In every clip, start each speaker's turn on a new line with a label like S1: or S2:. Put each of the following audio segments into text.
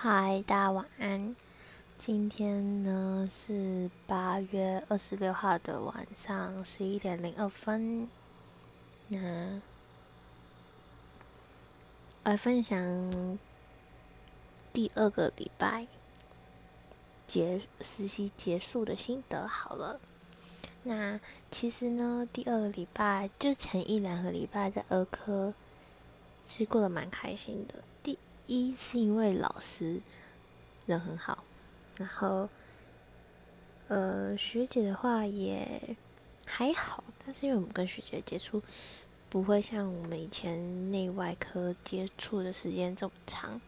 S1: 嗨，大家晚安。今天呢是八月二十六号的晚上十一点零二分。那来分享第二个礼拜结实习结束的心得好了。那其实呢，第二个礼拜就前一两个礼拜在儿科，其实过得蛮开心的。第一是因为老师人很好，然后呃学姐的话也还好，但是因为我们跟学姐接触不会像我们以前内外科接触的时间这么长。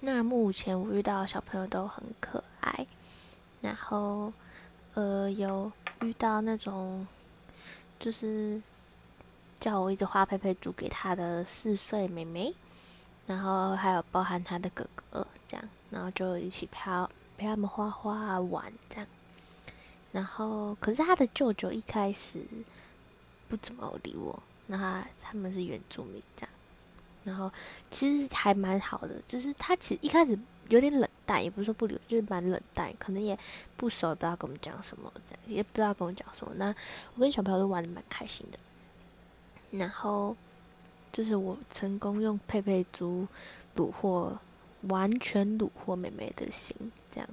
S1: 那目前我遇到的小朋友都很可爱，然后呃有遇到那种就是叫我一直画佩佩猪给他的四岁妹妹，然后还有包含他的哥哥这样，然后就一起陪陪他们画画玩这样。然后可是他的舅舅一开始不怎么理我，那他他们是原住民这样。然后其实还蛮好的，就是他其实一开始有点冷淡，也不是说不理，就是蛮冷淡，可能也不熟，也不知道跟我们讲什么，这样也不知道跟我讲什么。那我跟小朋友都玩的蛮开心的。然后就是我成功用佩佩猪虏获，完全虏获妹妹的心，这样。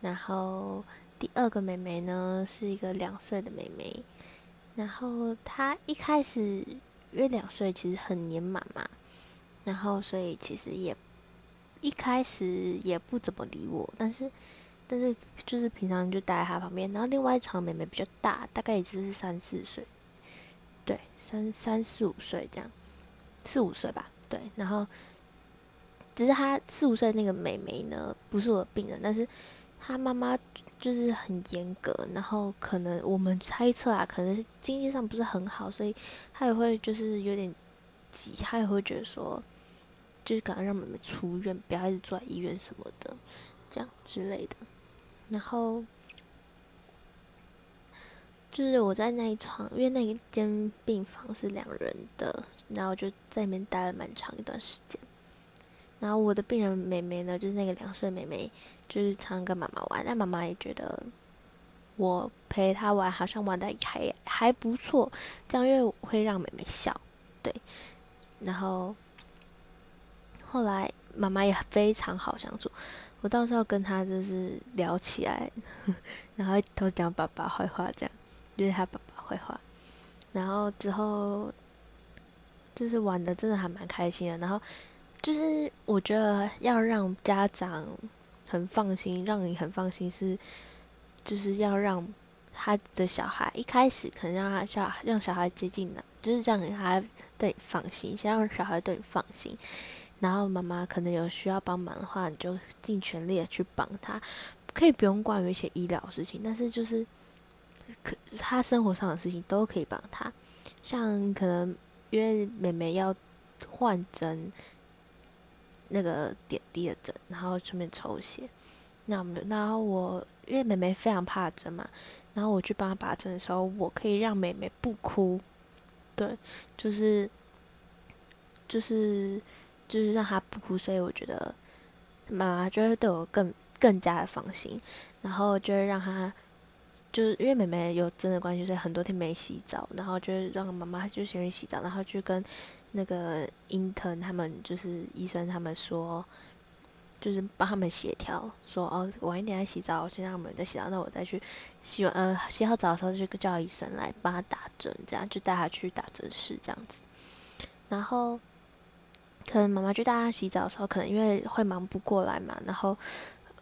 S1: 然后第二个妹妹呢，是一个两岁的妹妹，然后她一开始。因为两岁其实很黏妈妈，然后所以其实也一开始也不怎么理我，但是但是就是平常就待在他旁边。然后另外一床妹妹比较大，大概也只是三四岁，对，三三四五岁这样，四五岁吧，对。然后只是他四五岁那个妹妹呢，不是我的病人，但是他妈妈。就是很严格，然后可能我们猜测啊，可能是经济上不是很好，所以他也会就是有点急，他也会觉得说，就是赶快让妹妹出院，不要一直住在医院什么的，这样之类的。然后就是我在那一床，因为那一间病房是两人的，然后就在里面待了蛮长一段时间。然后我的病人妹妹呢，就是那个两岁妹妹，就是常跟妈妈玩，但妈妈也觉得我陪她玩好像玩的还还不错，这样因为会让妹妹笑，对。然后后来妈妈也非常好相处，我到时候跟她就是聊起来，然后都讲爸爸坏话，这样就是他爸爸坏话。然后之后就是玩的真的还蛮开心的，然后。就是我觉得要让家长很放心，让你很放心是，就是要让他的小孩一开始可能让他小让小孩接近的，就是这样给他对你放心，先让小孩对你放心，然后妈妈可能有需要帮忙的话，你就尽全力的去帮他，可以不用管有一些医疗事情，但是就是可他生活上的事情都可以帮他，像可能因为妹妹要换针。那个点滴的针，然后顺便抽血。那我们，然后我因为妹妹非常怕针嘛，然后我去帮她拔针的时候，我可以让妹妹不哭，对，就是就是就是让她不哭，所以我觉得妈妈就会对我更更加的放心，然后就会让她就是因为妹妹有针的关系，所以很多天没洗澡，然后就让妈妈就先去洗澡，然后去跟。那个 intern 他们就是医生，他们说，就是帮他们协调，说哦晚一点来洗澡，先让他们再洗澡，那我再去洗完呃洗好澡的时候就叫医生来帮他打针，这样就带他去打针室这样子。然后可能妈妈就带他洗澡的时候，可能因为会忙不过来嘛，然后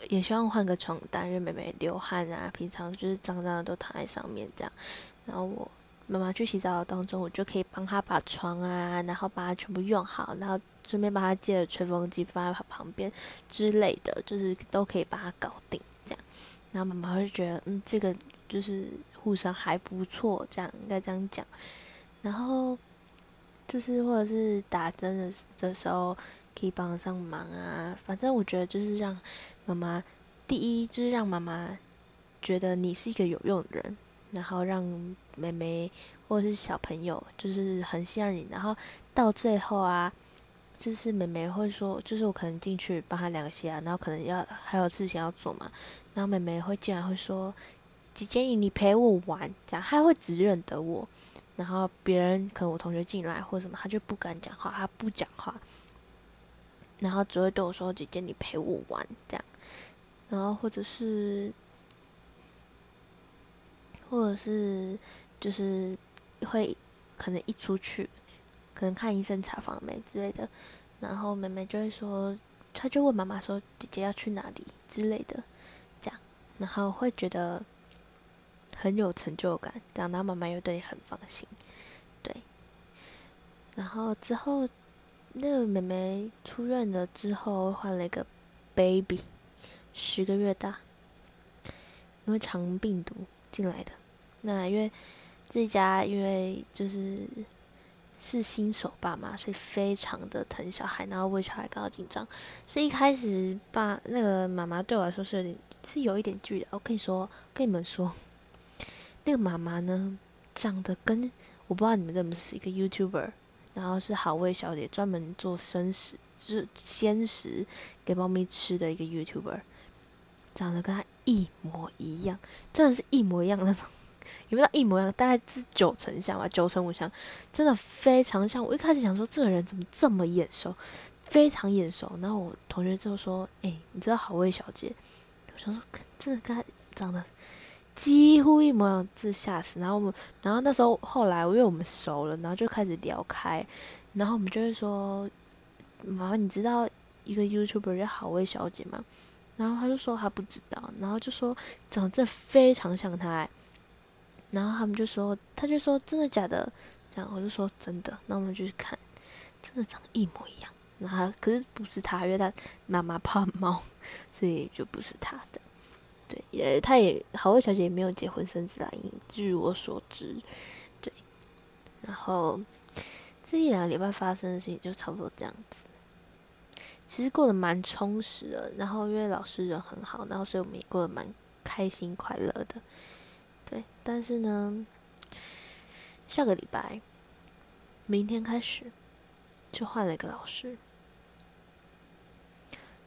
S1: 也希望换个床单，因为妹妹流汗啊，平常就是脏脏的都躺在上面这样，然后我。妈妈去洗澡的当中，我就可以帮她把床啊，然后把它全部用好，然后顺便帮她借了吹风机放在她旁边之类的，就是都可以把它搞定这样。然后妈妈会觉得，嗯，这个就是护生还不错，这样应该这样讲。然后就是或者是打针的的时候可以帮上忙啊，反正我觉得就是让妈妈第一就是让妈妈觉得你是一个有用的人。然后让妹妹或者是小朋友，就是很信任你。然后到最后啊，就是妹妹会说，就是我可能进去帮她量血啊，然后可能要还有事情要做嘛，然后妹妹会竟然会说：“姐姐，你陪我玩。”这样，她会只认得我。然后别人可能我同学进来或者什么，他就不敢讲话，他不讲话，然后只会对我说：“姐姐，你陪我玩。”这样，然后或者是，或者是就是会可能一出去。可能看医生查房没之类的，然后妹妹就会说，她就问妈妈说：“姐姐要去哪里？”之类的，这样，然后会觉得很有成就感，这样，然后妈妈又对你很放心，对。然后之后，那个妹妹出院了之后，换了一个 baby，十个月大，因为肠病毒进来的。那因为这家，因为就是。是新手爸妈，所以非常的疼小孩，然后为小孩感到紧张，所以一开始爸那个妈妈对我来说是有点是有一点距离。我跟你说，跟你们说，那个妈妈呢，长得跟我不知道你们认不认识一个 YouTuber，然后是好味小姐，专门做生食，就是鲜食给猫咪吃的一个 YouTuber，长得跟她一模一样，真的是一模一样那种。有没有一模一样？大概是九成像吧，九成五像，真的非常像。我一开始想说，这个人怎么这么眼熟，非常眼熟。然后我同学就说：“哎，你知道好味小姐？”我想说，真的跟她长得几乎一模一样，自吓死。然后我们，然后那时候后来，因为我们熟了，然后就开始聊开，然后我们就会说：“妈妈，你知道一个 YouTuber 叫好味小姐吗？”然后他就说他不知道，然后就说长得非常像她。然后他们就说，他就说真的假的，这样我就说真的，那我们就去看，真的长一模一样。然后可是不是他，因为他妈妈怕猫，所以就不是他的。对，也他也好味小姐也没有结婚生子啦，据我所知。对，然后这一两个礼拜发生的事情就差不多这样子。其实过得蛮充实的，然后因为老师人很好，然后所以我们也过得蛮开心快乐的。对，但是呢，下个礼拜，明天开始就换了一个老师。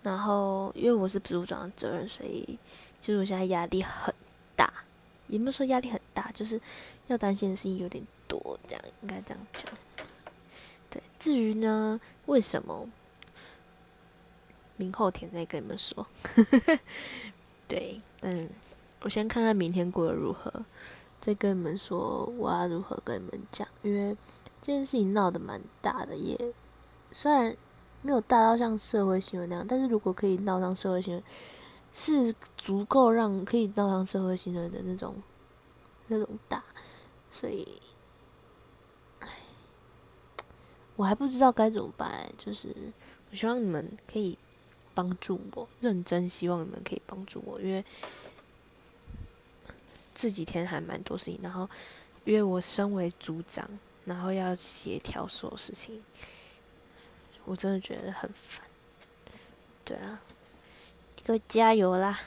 S1: 然后，因为我是组长的责任，所以其实我现在压力很大。也没有说压力很大，就是要担心的事情有点多，这样应该这样讲。对，至于呢，为什么明后天再跟你们说？对，嗯。我先看看明天过得如何，再跟你们说我要如何跟你们讲。因为这件事情闹得蛮大的，也虽然没有大到像社会新闻那样，但是如果可以闹上社会新闻，是足够让可以闹上社会新闻的那种那种大。所以，我还不知道该怎么办。就是我希望你们可以帮助我，认真希望你们可以帮助我，因为。这几天还蛮多事情，然后因为我身为组长，然后要协调所有事情，我真的觉得很烦。对啊，各位加油啦！